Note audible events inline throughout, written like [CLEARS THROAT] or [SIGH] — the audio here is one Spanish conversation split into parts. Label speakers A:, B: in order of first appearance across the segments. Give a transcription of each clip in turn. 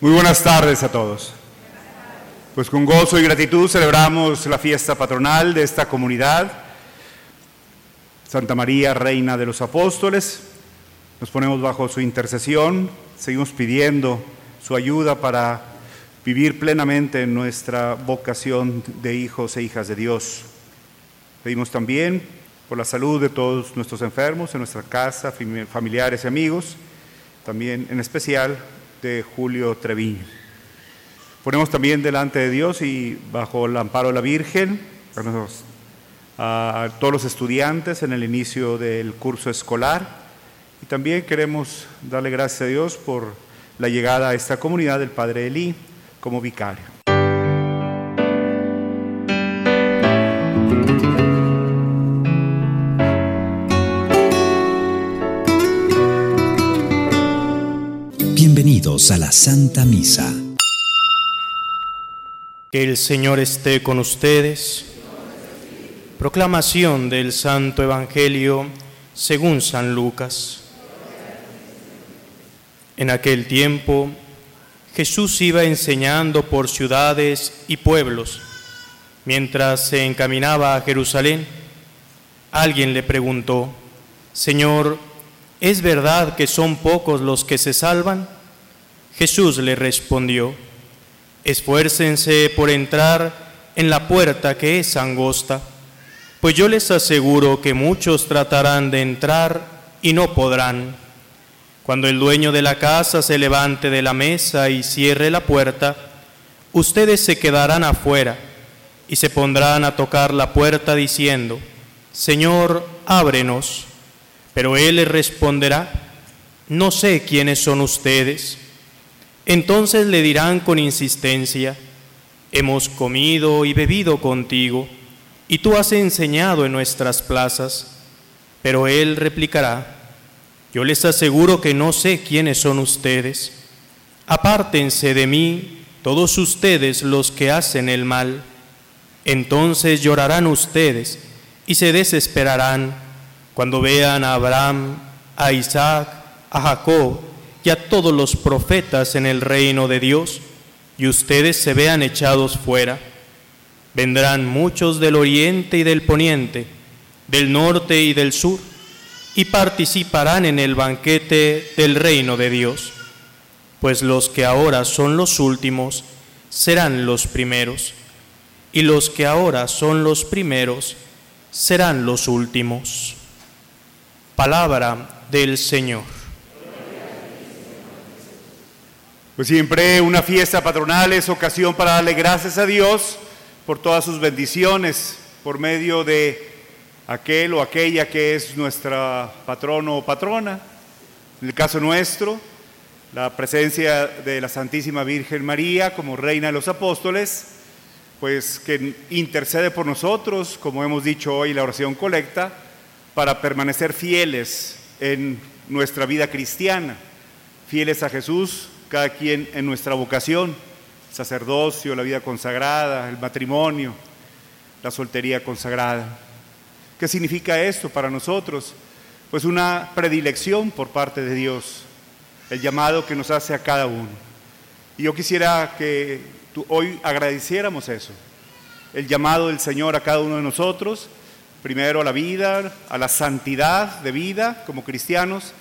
A: Muy buenas tardes a todos. Pues con gozo y gratitud celebramos la fiesta patronal de esta comunidad, Santa María, Reina de los Apóstoles. Nos ponemos bajo su intercesión, seguimos pidiendo su ayuda para vivir plenamente nuestra vocación de hijos e hijas de Dios. Pedimos también por la salud de todos nuestros enfermos en nuestra casa, familiares y amigos, también en especial de Julio Treviño. Ponemos también delante de Dios y bajo el amparo de la Virgen a todos los estudiantes en el inicio del curso escolar y también queremos darle gracias a Dios por la llegada a esta comunidad del Padre Elí como vicario.
B: Bienvenidos a la Santa Misa.
C: Que el Señor esté con ustedes. Proclamación del Santo Evangelio según San Lucas. En aquel tiempo Jesús iba enseñando por ciudades y pueblos. Mientras se encaminaba a Jerusalén, alguien le preguntó, Señor, ¿es verdad que son pocos los que se salvan? Jesús le respondió, esfuércense por entrar en la puerta que es angosta, pues yo les aseguro que muchos tratarán de entrar y no podrán. Cuando el dueño de la casa se levante de la mesa y cierre la puerta, ustedes se quedarán afuera y se pondrán a tocar la puerta diciendo, Señor, ábrenos. Pero él les responderá, no sé quiénes son ustedes. Entonces le dirán con insistencia, hemos comido y bebido contigo, y tú has enseñado en nuestras plazas. Pero él replicará, yo les aseguro que no sé quiénes son ustedes. Apártense de mí todos ustedes los que hacen el mal. Entonces llorarán ustedes y se desesperarán cuando vean a Abraham, a Isaac, a Jacob y a todos los profetas en el reino de Dios y ustedes se vean echados fuera. Vendrán muchos del oriente y del poniente, del norte y del sur y participarán en el banquete del reino de Dios, pues los que ahora son los últimos serán los primeros, y los que ahora son los primeros serán los últimos. Palabra del Señor.
A: Pues siempre una fiesta patronal es ocasión para darle gracias a Dios por todas sus bendiciones, por medio de aquel o aquella que es nuestra patrono o patrona. En el caso nuestro, la presencia de la Santísima Virgen María como Reina de los Apóstoles, pues que intercede por nosotros, como hemos dicho hoy la oración colecta, para permanecer fieles en nuestra vida cristiana, fieles a Jesús, cada quien en nuestra vocación, sacerdocio, la vida consagrada, el matrimonio, la soltería consagrada. ¿Qué significa esto para nosotros? Pues una predilección por parte de Dios, el llamado que nos hace a cada uno. Y yo quisiera que hoy agradeciéramos eso, el llamado del Señor a cada uno de nosotros, primero a la vida, a la santidad de vida como cristianos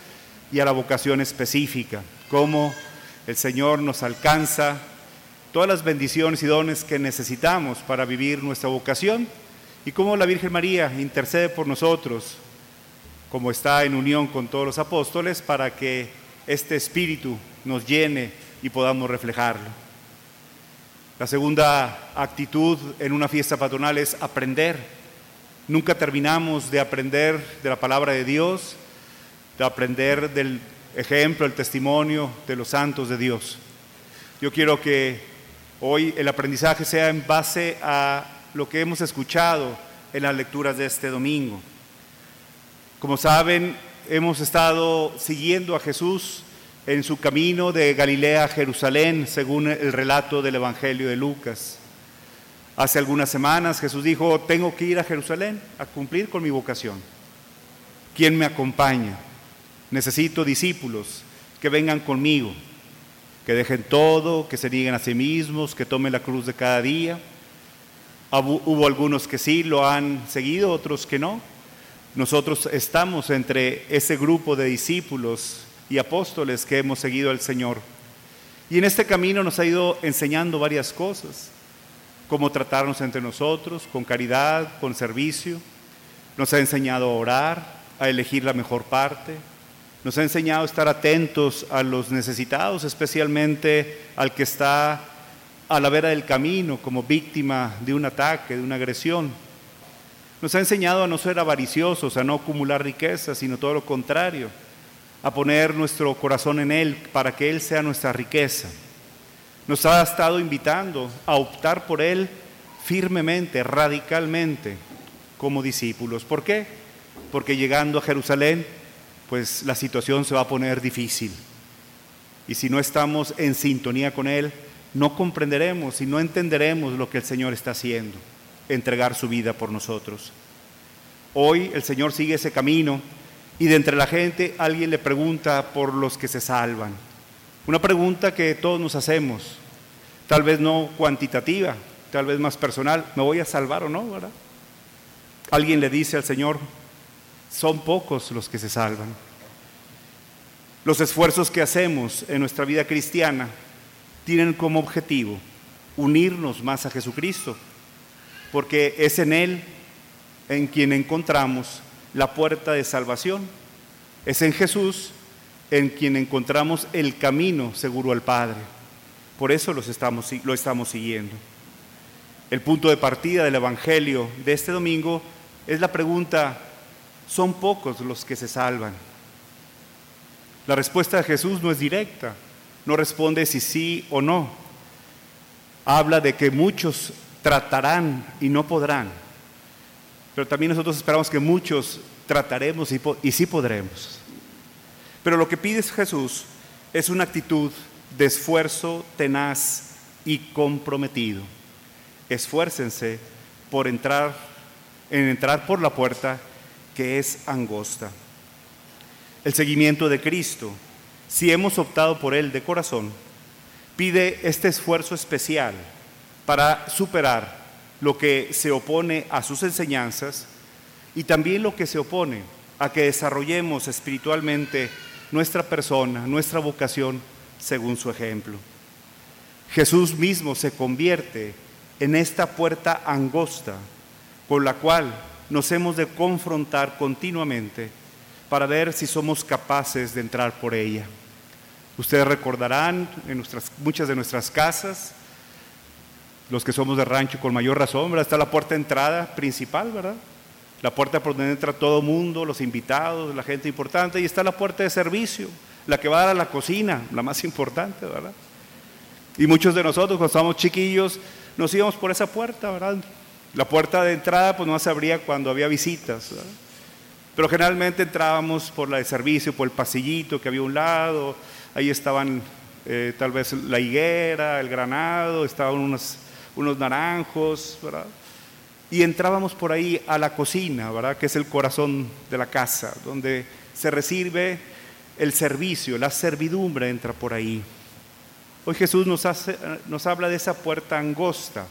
A: y a la vocación específica, cómo el Señor nos alcanza todas las bendiciones y dones que necesitamos para vivir nuestra vocación y cómo la Virgen María intercede por nosotros, como está en unión con todos los apóstoles, para que este espíritu nos llene y podamos reflejarlo. La segunda actitud en una fiesta patronal es aprender. Nunca terminamos de aprender de la palabra de Dios, de aprender del ejemplo, el testimonio de los santos de Dios. Yo quiero que hoy el aprendizaje sea en base a lo que hemos escuchado en las lecturas de este domingo. Como saben, hemos estado siguiendo a Jesús en su camino de Galilea a Jerusalén, según el relato del Evangelio de Lucas. Hace algunas semanas Jesús dijo, tengo que ir a Jerusalén a cumplir con mi vocación. ¿Quién me acompaña? Necesito discípulos que vengan conmigo. que dejen todo, que se nieguen a sí mismos, que tomen la cruz de cada día. Hubo algunos que sí lo han seguido, otros que no. Nosotros estamos entre ese grupo de discípulos y apóstoles que hemos seguido al Señor. Y en este camino nos ha ido enseñando varias cosas, cómo tratarnos entre nosotros, con caridad, con servicio. Nos ha enseñado a orar, a elegir la mejor parte. Nos ha enseñado a estar atentos a los necesitados, especialmente al que está a la vera del camino como víctima de un ataque, de una agresión. Nos ha enseñado a no ser avariciosos, a no acumular riquezas, sino todo lo contrario, a poner nuestro corazón en Él para que Él sea nuestra riqueza. Nos ha estado invitando a optar por Él firmemente, radicalmente, como discípulos. ¿Por qué? Porque llegando a Jerusalén, pues la situación se va a poner difícil. Y si no estamos en sintonía con Él, no comprenderemos y no entenderemos lo que el Señor está haciendo, entregar su vida por nosotros. Hoy el Señor sigue ese camino y de entre la gente alguien le pregunta por los que se salvan. Una pregunta que todos nos hacemos, tal vez no cuantitativa, tal vez más personal, ¿me voy a salvar o no? ¿verdad? Alguien le dice al Señor, son pocos los que se salvan. Los esfuerzos que hacemos en nuestra vida cristiana tienen como objetivo unirnos más a Jesucristo, porque es en Él en quien encontramos la puerta de salvación. Es en Jesús en quien encontramos el camino seguro al Padre. Por eso los estamos, lo estamos siguiendo. El punto de partida del Evangelio de este domingo es la pregunta, ¿son pocos los que se salvan? La respuesta de Jesús no es directa, no responde si sí o no. Habla de que muchos tratarán y no podrán. Pero también nosotros esperamos que muchos trataremos y, y sí podremos. Pero lo que pide Jesús es una actitud de esfuerzo tenaz y comprometido. Esfuércense por entrar en entrar por la puerta que es angosta. El seguimiento de Cristo si hemos optado por Él de corazón, pide este esfuerzo especial para superar lo que se opone a sus enseñanzas y también lo que se opone a que desarrollemos espiritualmente nuestra persona, nuestra vocación, según su ejemplo. Jesús mismo se convierte en esta puerta angosta con la cual nos hemos de confrontar continuamente para ver si somos capaces de entrar por ella. Ustedes recordarán en nuestras, muchas de nuestras casas, los que somos de rancho con mayor razón, ¿verdad? está la puerta de entrada principal, ¿verdad? La puerta por donde entra todo mundo, los invitados, la gente importante, y está la puerta de servicio, la que va a dar a la cocina, la más importante, ¿verdad? Y muchos de nosotros, cuando estábamos chiquillos, nos íbamos por esa puerta, ¿verdad? La puerta de entrada, pues no se abría cuando había visitas. Pero generalmente entrábamos por la de servicio, por el pasillito que había un lado, ahí estaban eh, tal vez la higuera, el granado, estaban unos, unos naranjos. Y entrábamos por ahí a la cocina, ¿verdad? Que es el corazón de la casa, donde se recibe el servicio, la servidumbre entra por ahí. Hoy Jesús nos, hace, nos habla de esa puerta angosta,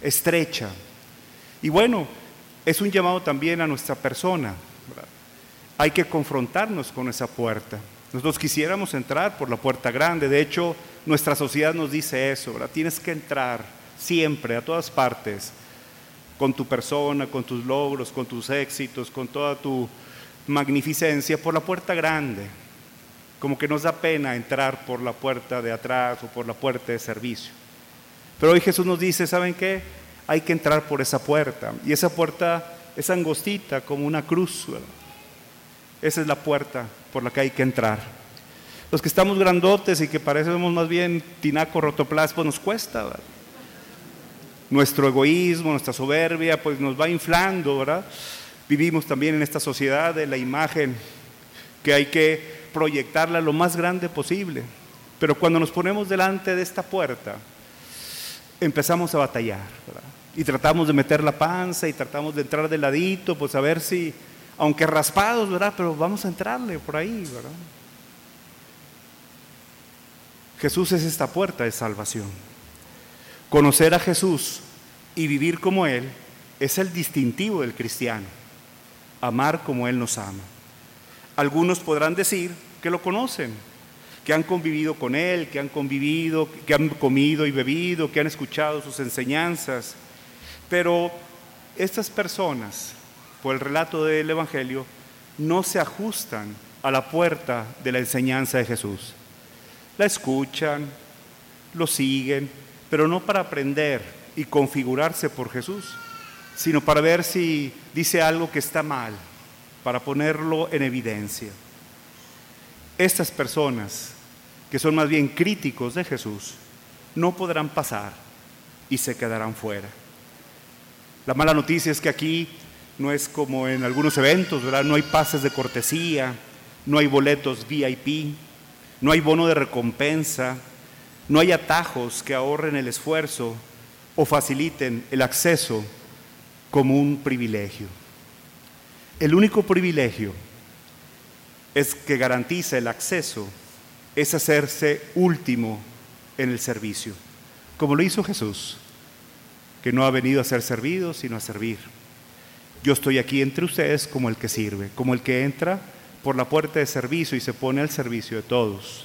A: estrecha. Y bueno, es un llamado también a nuestra persona, hay que confrontarnos con esa puerta. Nosotros quisiéramos entrar por la puerta grande. De hecho, nuestra sociedad nos dice eso, ¿verdad? Tienes que entrar siempre, a todas partes, con tu persona, con tus logros, con tus éxitos, con toda tu magnificencia, por la puerta grande. Como que nos da pena entrar por la puerta de atrás o por la puerta de servicio. Pero hoy Jesús nos dice, ¿saben qué? Hay que entrar por esa puerta. Y esa puerta es angostita, como una cruz. Esa es la puerta por la que hay que entrar. Los que estamos grandotes y que parecemos más bien tinaco rotoplas, pues nos cuesta. Nuestro egoísmo, nuestra soberbia, pues nos va inflando, ¿verdad? Vivimos también en esta sociedad de la imagen que hay que proyectarla lo más grande posible. Pero cuando nos ponemos delante de esta puerta, empezamos a batallar, ¿verdad? Y tratamos de meter la panza y tratamos de entrar de ladito, pues a ver si aunque raspados, ¿verdad? Pero vamos a entrarle por ahí, ¿verdad? Jesús es esta puerta de salvación. Conocer a Jesús y vivir como Él es el distintivo del cristiano. Amar como Él nos ama. Algunos podrán decir que lo conocen, que han convivido con Él, que han convivido, que han comido y bebido, que han escuchado sus enseñanzas. Pero estas personas, por el relato del Evangelio, no se ajustan a la puerta de la enseñanza de Jesús. La escuchan, lo siguen, pero no para aprender y configurarse por Jesús, sino para ver si dice algo que está mal, para ponerlo en evidencia. Estas personas, que son más bien críticos de Jesús, no podrán pasar y se quedarán fuera. La mala noticia es que aquí no es como en algunos eventos, ¿verdad? No hay pases de cortesía, no hay boletos VIP, no hay bono de recompensa, no hay atajos que ahorren el esfuerzo o faciliten el acceso como un privilegio. El único privilegio es que garantiza el acceso es hacerse último en el servicio, como lo hizo Jesús, que no ha venido a ser servido, sino a servir. Yo estoy aquí entre ustedes como el que sirve, como el que entra por la puerta de servicio y se pone al servicio de todos.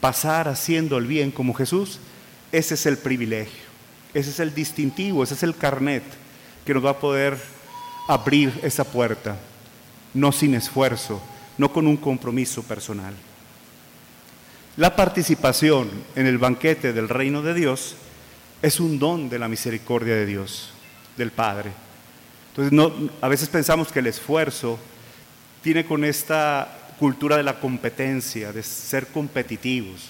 A: Pasar haciendo el bien como Jesús, ese es el privilegio, ese es el distintivo, ese es el carnet que nos va a poder abrir esa puerta, no sin esfuerzo, no con un compromiso personal. La participación en el banquete del reino de Dios es un don de la misericordia de Dios, del Padre. Entonces, no, a veces pensamos que el esfuerzo tiene con esta cultura de la competencia, de ser competitivos,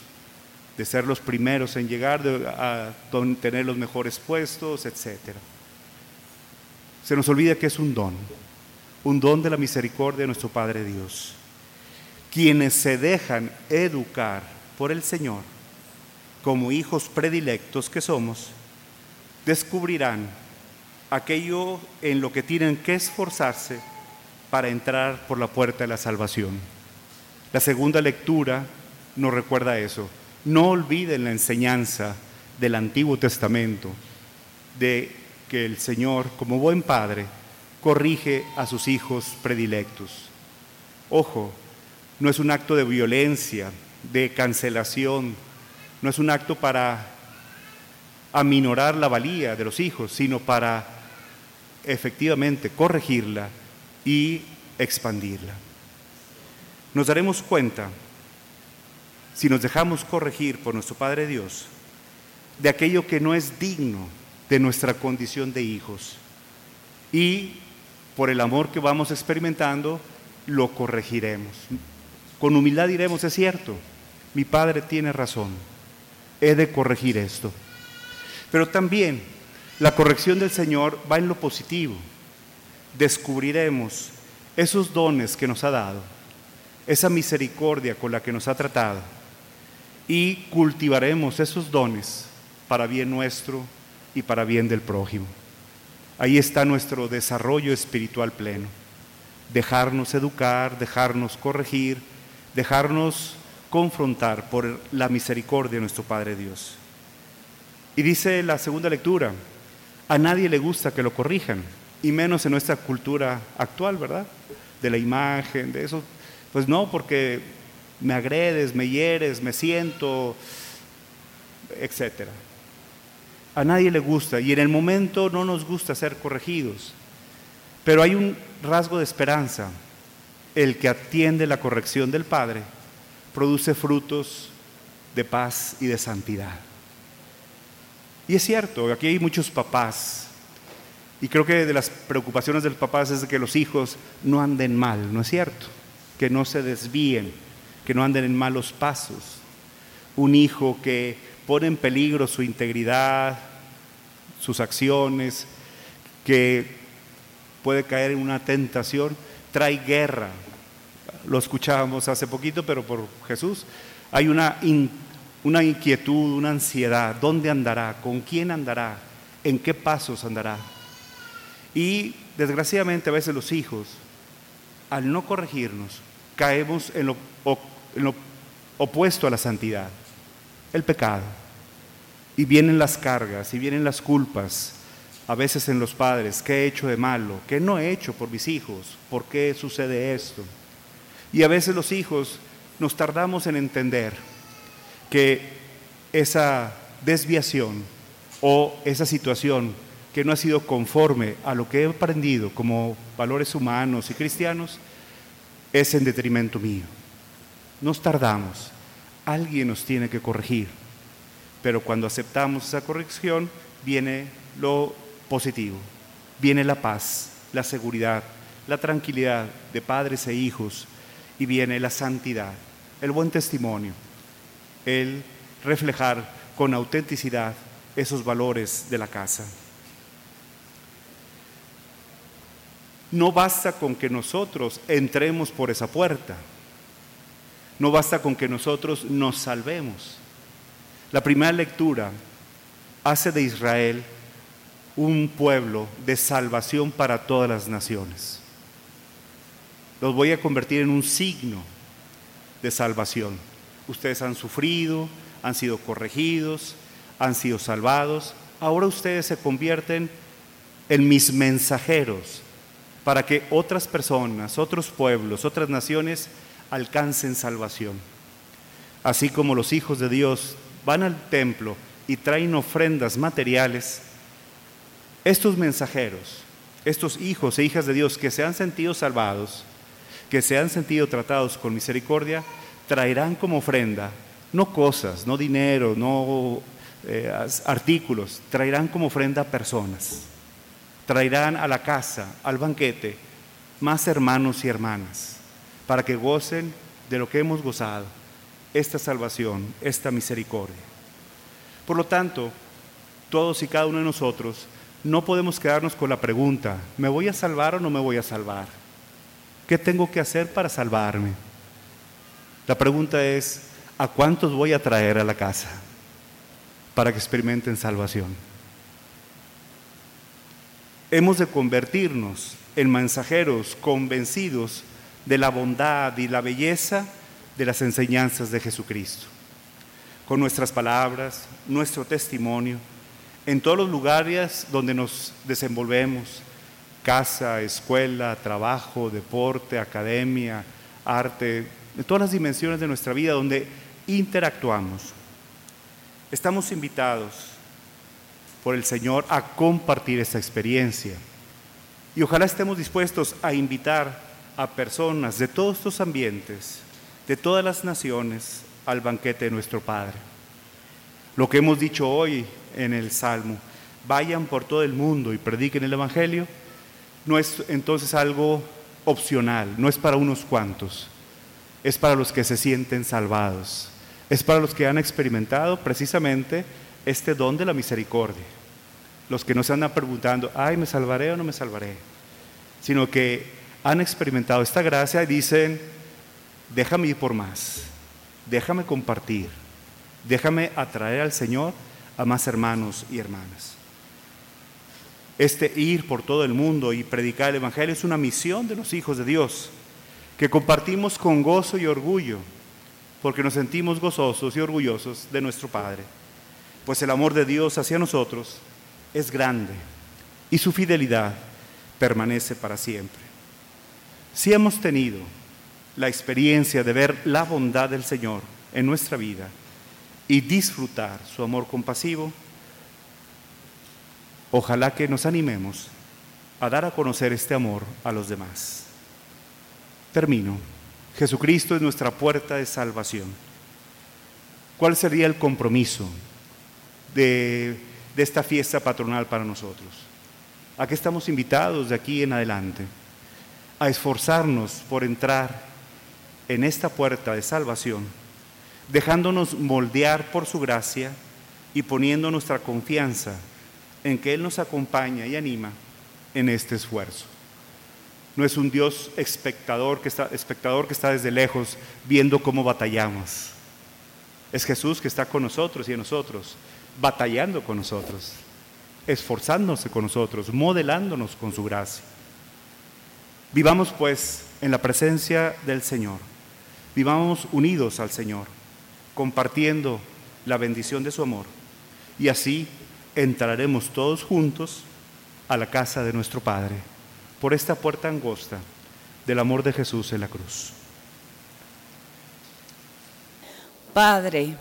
A: de ser los primeros en llegar, a tener los mejores puestos, etc. Se nos olvida que es un don, un don de la misericordia de nuestro Padre Dios. Quienes se dejan educar por el Señor, como hijos predilectos que somos, descubrirán aquello en lo que tienen que esforzarse para entrar por la puerta de la salvación. La segunda lectura nos recuerda eso. No olviden la enseñanza del Antiguo Testamento de que el Señor, como buen padre, corrige a sus hijos predilectos. Ojo, no es un acto de violencia, de cancelación, no es un acto para aminorar la valía de los hijos, sino para efectivamente corregirla y expandirla. Nos daremos cuenta, si nos dejamos corregir por nuestro Padre Dios, de aquello que no es digno de nuestra condición de hijos. Y por el amor que vamos experimentando, lo corregiremos. Con humildad diremos, es cierto, mi Padre tiene razón, he de corregir esto. Pero también la corrección del Señor va en lo positivo descubriremos esos dones que nos ha dado, esa misericordia con la que nos ha tratado y cultivaremos esos dones para bien nuestro y para bien del prójimo. Ahí está nuestro desarrollo espiritual pleno. Dejarnos educar, dejarnos corregir, dejarnos confrontar por la misericordia de nuestro Padre Dios. Y dice la segunda lectura, a nadie le gusta que lo corrijan y menos en nuestra cultura actual, ¿verdad? De la imagen, de eso. Pues no, porque me agredes, me hieres, me siento, etcétera. A nadie le gusta y en el momento no nos gusta ser corregidos. Pero hay un rasgo de esperanza. El que atiende la corrección del Padre produce frutos de paz y de santidad. Y es cierto, aquí hay muchos papás y creo que de las preocupaciones de los papás es que los hijos no anden mal, ¿no es cierto? Que no se desvíen, que no anden en malos pasos. Un hijo que pone en peligro su integridad, sus acciones, que puede caer en una tentación, trae guerra. Lo escuchábamos hace poquito, pero por Jesús. Hay una, una inquietud, una ansiedad. ¿Dónde andará? ¿Con quién andará? ¿En qué pasos andará? Y desgraciadamente a veces los hijos, al no corregirnos, caemos en lo, opuesto a la santidad, el pecado. Y vienen las cargas, y vienen las culpas, a veces en los padres, ¿qué he hecho de malo? ¿Qué no he hecho por mis hijos? ¿Por qué sucede esto? Y a veces los hijos nos tardamos en entender que esa desviación o esa situación que no ha sido conforme a lo que he aprendido como valores humanos y cristianos es en detrimento mío. Nos tardamos, alguien nos tiene que corregir, pero cuando aceptamos esa corrección viene lo positivo, viene la paz, la seguridad, la tranquilidad de padres e hijos y viene la santidad, el buen testimonio, el reflejar con autenticidad esos valores de la casa. No basta con que nosotros entremos por esa puerta. No basta con que nosotros nos salvemos. La primera lectura hace de Israel un pueblo de salvación para todas las naciones. Los voy a convertir en un signo de salvación. Ustedes han sufrido, han sido corregidos, han sido salvados. Ahora ustedes se convierten en mis mensajeros para que otras personas, otros pueblos, otras naciones alcancen salvación. Así como los hijos de Dios van al templo y traen ofrendas materiales, estos mensajeros, estos hijos e hijas de Dios que se han sentido salvados, que se han sentido tratados con misericordia, traerán como ofrenda no cosas, no dinero, no eh, artículos, traerán como ofrenda personas, traerán a la casa, al banquete, más hermanos y hermanas, para que gocen de lo que hemos gozado, esta salvación, esta misericordia. Por lo tanto, todos y cada uno de nosotros no podemos quedarnos con la pregunta, ¿me voy a salvar o no me voy a salvar? ¿Qué tengo que hacer para salvarme? La pregunta es, ¿a cuántos voy a traer a la casa? para que experimenten salvación. Hemos de convertirnos en mensajeros convencidos de la bondad y la belleza de las enseñanzas de Jesucristo. Con nuestras palabras, nuestro testimonio, en todos los lugares donde nos desenvolvemos, casa, escuela, trabajo, deporte, academia, arte, en todas las dimensiones de nuestra vida donde interactuamos. Estamos invitados por el Señor a compartir esta experiencia. Y ojalá estemos dispuestos a invitar a personas de todos estos ambientes, de todas las naciones, al banquete de nuestro Padre. Lo que hemos dicho hoy en el Salmo, vayan por todo el mundo y prediquen el Evangelio, no es entonces algo opcional, no es para unos cuantos, es para los que se sienten salvados es para los que han experimentado precisamente este don de la misericordia. Los que no se andan preguntando, ay, ¿me salvaré o no me salvaré? Sino que han experimentado esta gracia y dicen, déjame ir por más, déjame compartir, déjame atraer al Señor a más hermanos y hermanas. Este ir por todo el mundo y predicar el Evangelio es una misión de los hijos de Dios, que compartimos con gozo y orgullo porque nos sentimos gozosos y orgullosos de nuestro Padre, pues el amor de Dios hacia nosotros es grande y su fidelidad permanece para siempre. Si hemos tenido la experiencia de ver la bondad del Señor en nuestra vida y disfrutar su amor compasivo, ojalá que nos animemos a dar a conocer este amor a los demás. Termino. Jesucristo es nuestra puerta de salvación. ¿Cuál sería el compromiso de, esta fiesta patronal para nosotros? ¿A qué estamos invitados de aquí en adelante? A esforzarnos por entrar en esta puerta de salvación, dejándonos moldear por su gracia y poniendo nuestra confianza en que Él nos acompaña y anima en este esfuerzo. No es un Dios espectador que está, espectador que está desde lejos viendo cómo batallamos. Es Jesús que está con nosotros y en nosotros, batallando con nosotros, esforzándose con nosotros, modelándonos con su gracia. Vivamos pues en la presencia del Señor. Vivamos unidos al Señor. compartiendo la bendición de su amor. Y así entraremos todos juntos a la casa de nuestro Padre, por esta puerta angosta del amor de Jesús en la cruz.
D: Padre,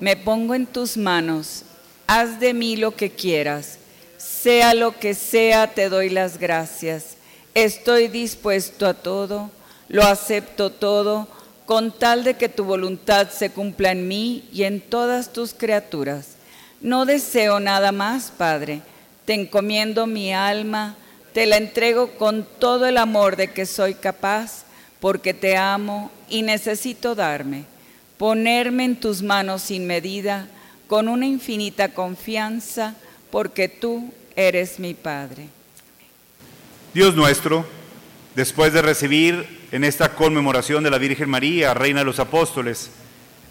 D: me pongo en tus manos, haz de mí lo que quieras, sea lo que sea, te doy las gracias. Estoy dispuesto a todo, lo acepto todo, con tal de que tu voluntad se cumpla en mí y en todas tus criaturas. No deseo nada más, Padre. Te encomiendo mi alma, te la entrego con todo el amor de que soy capaz, porque te amo y necesito darme, ponerme en tus manos sin medida, con una infinita confianza, porque tú eres mi Padre.
A: Dios nuestro, después de recibir en esta conmemoración de la Virgen María, Reina de los Apóstoles,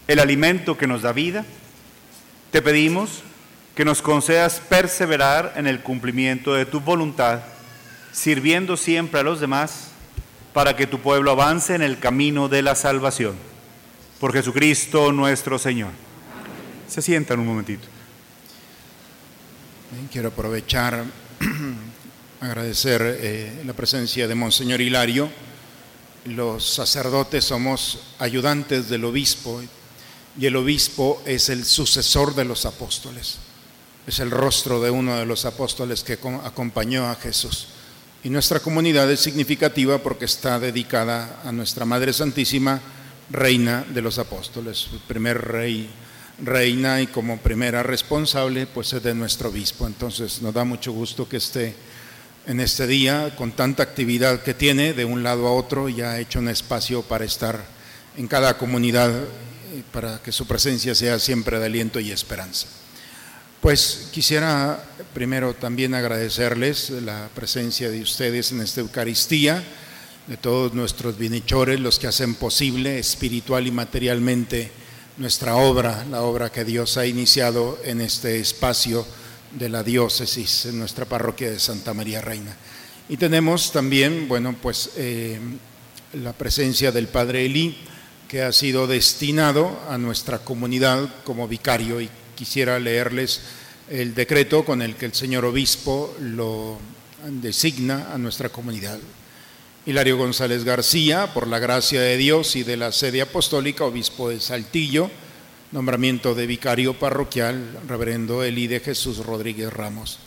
A: el alimento que nos da vida, te pedimos que nos concedas perseverar en el cumplimiento de tu voluntad, sirviendo siempre a los demás, para que tu pueblo avance en el camino de la salvación. Por Jesucristo nuestro Señor. Se sientan un momentito.
E: Quiero aprovechar, [CLEARS THROAT] agradecer eh, la presencia de Monseñor Hilario. Los sacerdotes somos ayudantes del obispo y el obispo es el sucesor de los apóstoles. Es el rostro de uno de los apóstoles que acompañó a Jesús. Y nuestra comunidad es significativa porque está dedicada a nuestra Madre Santísima, Reina de los Apóstoles, primer rey reina y como primera responsable pues es de nuestro obispo. Entonces nos da mucho gusto que esté en este día con tanta actividad que tiene de un lado a otro y ha hecho un espacio para estar en cada comunidad para que su presencia sea siempre de aliento y esperanza. Pues quisiera primero también agradecerles la presencia de ustedes en esta Eucaristía, de todos nuestros bienhechores, los que hacen posible espiritual y materialmente nuestra obra, la obra que Dios ha iniciado en este espacio de la diócesis, en nuestra parroquia de Santa María Reina. Y tenemos también, bueno, pues eh, la presencia del Padre Elí, que ha sido destinado a nuestra comunidad como vicario y quisiera leerles el decreto con el que el señor obispo lo designa a nuestra comunidad. Hilario González García, por la gracia de Dios y de la sede apostólica, obispo de Saltillo, nombramiento de vicario parroquial, reverendo Eli de Jesús Rodríguez Ramos.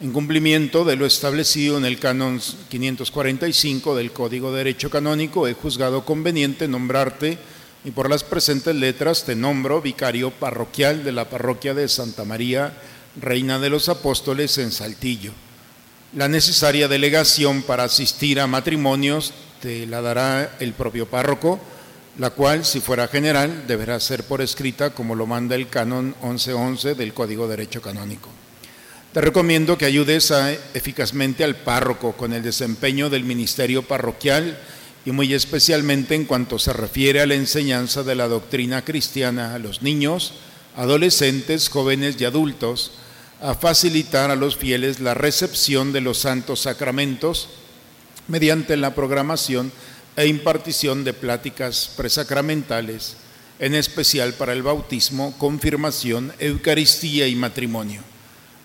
E: En cumplimiento de lo establecido en el canon 545 del Código de Derecho Canónico, he juzgado conveniente nombrarte y por las presentes letras te nombro vicario parroquial de la parroquia de Santa María, Reina de los Apóstoles en Saltillo la necesaria delegación para asistir a matrimonios te la dará el propio párroco, la cual, si fuera general, deberá ser por escrita como lo manda el canon 1111 del Código de Derecho Canónico. Te recomiendo que ayudes eficazmente al párroco con el desempeño del ministerio parroquial y muy especialmente en cuanto se refiere a la enseñanza de la doctrina cristiana a los niños, adolescentes, jóvenes y adultos, a facilitar a los fieles la recepción de los santos sacramentos mediante la programación e impartición de pláticas presacramentales, en especial para el bautismo, confirmación, Eucaristía y matrimonio,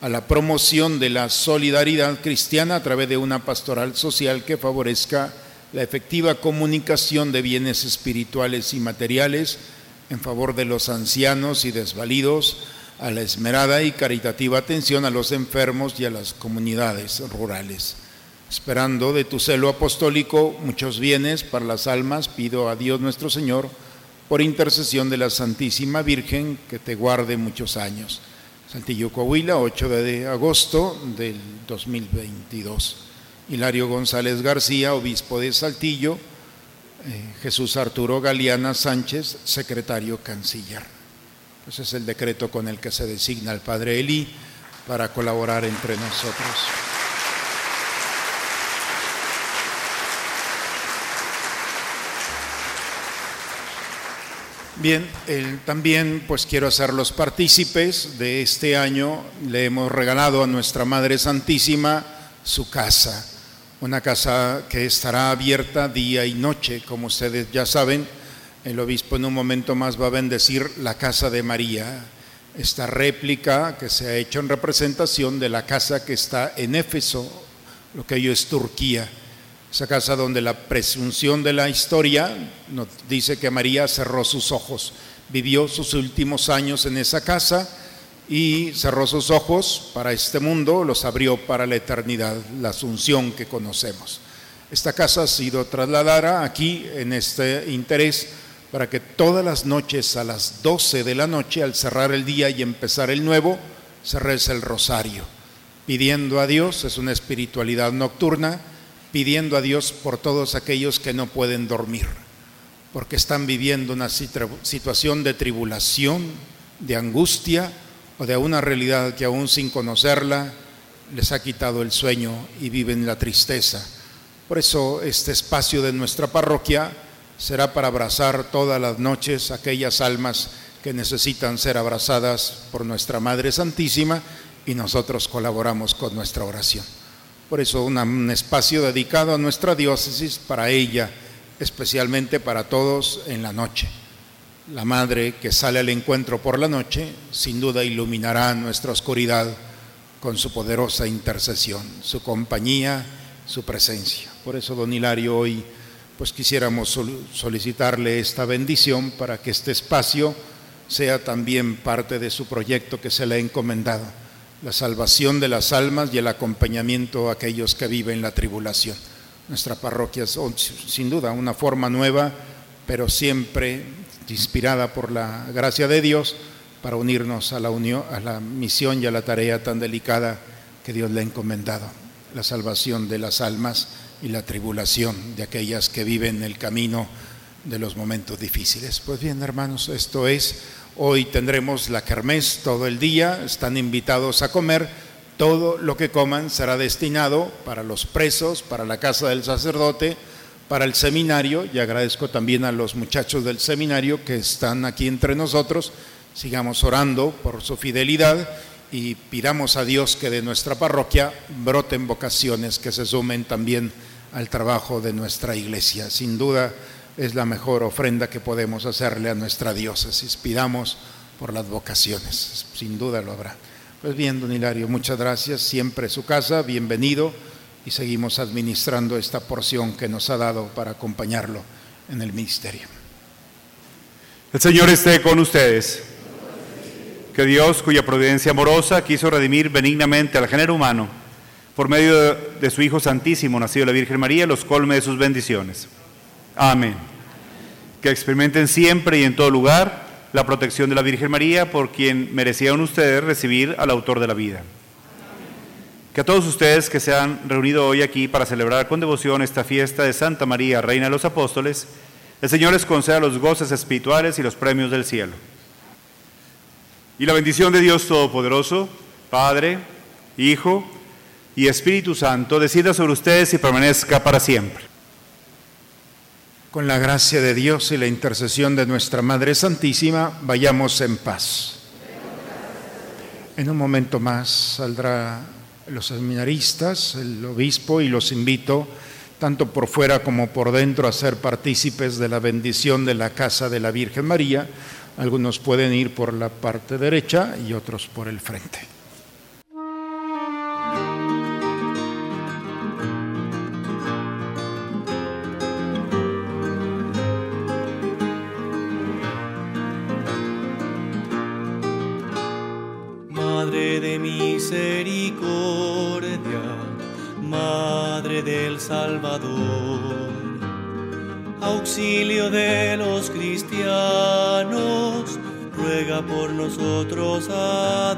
E: a la promoción de la solidaridad cristiana a través de una pastoral social que favorezca la efectiva comunicación de bienes espirituales y materiales en favor de los ancianos y desvalidos, a la esmerada y caritativa atención a los enfermos y a las comunidades rurales. Esperando de tu celo apostólico muchos bienes para las almas, pido a Dios nuestro Señor, por intercesión de la Santísima Virgen, que te guarde muchos años. Saltillo, Coahuila, 8 de agosto del 2022. Hilario González García, obispo de Saltillo. Eh, Jesús Arturo Galeana Sánchez, secretario canciller. Ese es el decreto con el que se designa al Padre Elí para colaborar entre nosotros. Bien, también pues quiero hacerlos partícipes de este año. Le hemos regalado a nuestra Madre Santísima su casa, una casa que estará abierta día y noche, como ustedes ya saben El obispo en un momento más va a bendecir la casa de María, esta réplica que se ha hecho en representación de la casa que está en Éfeso, lo que hoy es Turquía. Esa casa donde la presunción de la historia nos dice que María cerró sus ojos, vivió sus últimos años en esa casa y cerró sus ojos para este mundo, los abrió para la eternidad, la asunción que conocemos. Esta casa ha sido trasladada aquí en este interés para que todas las noches a las 12 de la noche, al cerrar el día y empezar el nuevo, se reza el rosario, pidiendo a Dios, es una espiritualidad nocturna, pidiendo a Dios por todos aquellos que no pueden dormir, porque están viviendo una situación de tribulación, de angustia, o de una realidad que aún sin conocerla les ha quitado el sueño y viven la tristeza. Por eso este espacio de nuestra parroquia será para abrazar todas las noches aquellas almas que necesitan ser abrazadas por nuestra Madre Santísima y nosotros colaboramos con nuestra oración. Por eso un espacio dedicado a nuestra diócesis para ella, especialmente para todos en la noche. La Madre que sale al encuentro por la noche, sin duda iluminará nuestra oscuridad con su poderosa intercesión, su compañía, su presencia. Por eso, don Hilario, hoy pues quisiéramos solicitarle esta bendición para que este espacio sea también parte de su proyecto que se le ha encomendado, la salvación de las almas y el acompañamiento a aquellos que viven la tribulación. Nuestra parroquia es sin duda una forma nueva, pero siempre inspirada por la gracia de Dios para unirnos a la, unión, a la misión y a la tarea tan delicada que Dios le ha encomendado, la salvación de las almas y la tribulación de aquellas que viven el camino de los momentos difíciles. Pues bien, hermanos, esto es, hoy tendremos la kermés todo el día, están invitados a comer, todo lo que coman será destinado para los presos, para la casa del sacerdote, para el seminario y agradezco también a los muchachos del seminario que están aquí entre nosotros. Sigamos orando por su fidelidad y pidamos a Dios que de nuestra parroquia broten vocaciones que se sumen también al trabajo de nuestra iglesia. Sin duda es la mejor ofrenda que podemos hacerle a nuestra diócesis. Pidamos por las vocaciones, sin duda lo habrá. Pues bien, don Hilario, muchas gracias. Siempre su casa, bienvenido y seguimos administrando esta porción que nos ha dado para acompañarlo en el ministerio.
A: El Señor esté con ustedes. Que Dios, cuya providencia amorosa quiso redimir benignamente al género humano, por medio de su Hijo Santísimo, nacido de la Virgen María, los colme de sus bendiciones. Amén. Que experimenten siempre y en todo lugar la protección de la Virgen María, por quien merecían ustedes recibir al autor de la vida. Que a todos ustedes que se han reunido hoy aquí para celebrar con devoción esta fiesta de Santa María, Reina de los Apóstoles, el Señor les conceda los goces espirituales y los premios del cielo. Y la bendición de Dios Todopoderoso, Padre, Hijo y Espíritu Santo, decida sobre ustedes y permanezca para siempre.
E: Con la gracia de Dios y la intercesión de nuestra Madre Santísima, vayamos en paz. En un momento más saldrá los seminaristas, el obispo, y los invito, tanto por fuera como por dentro, a ser partícipes de la bendición de la casa de la Virgen María. Algunos pueden ir por la parte derecha y otros por el frente.
F: Auxilio de los cristianos, ruega por nosotros a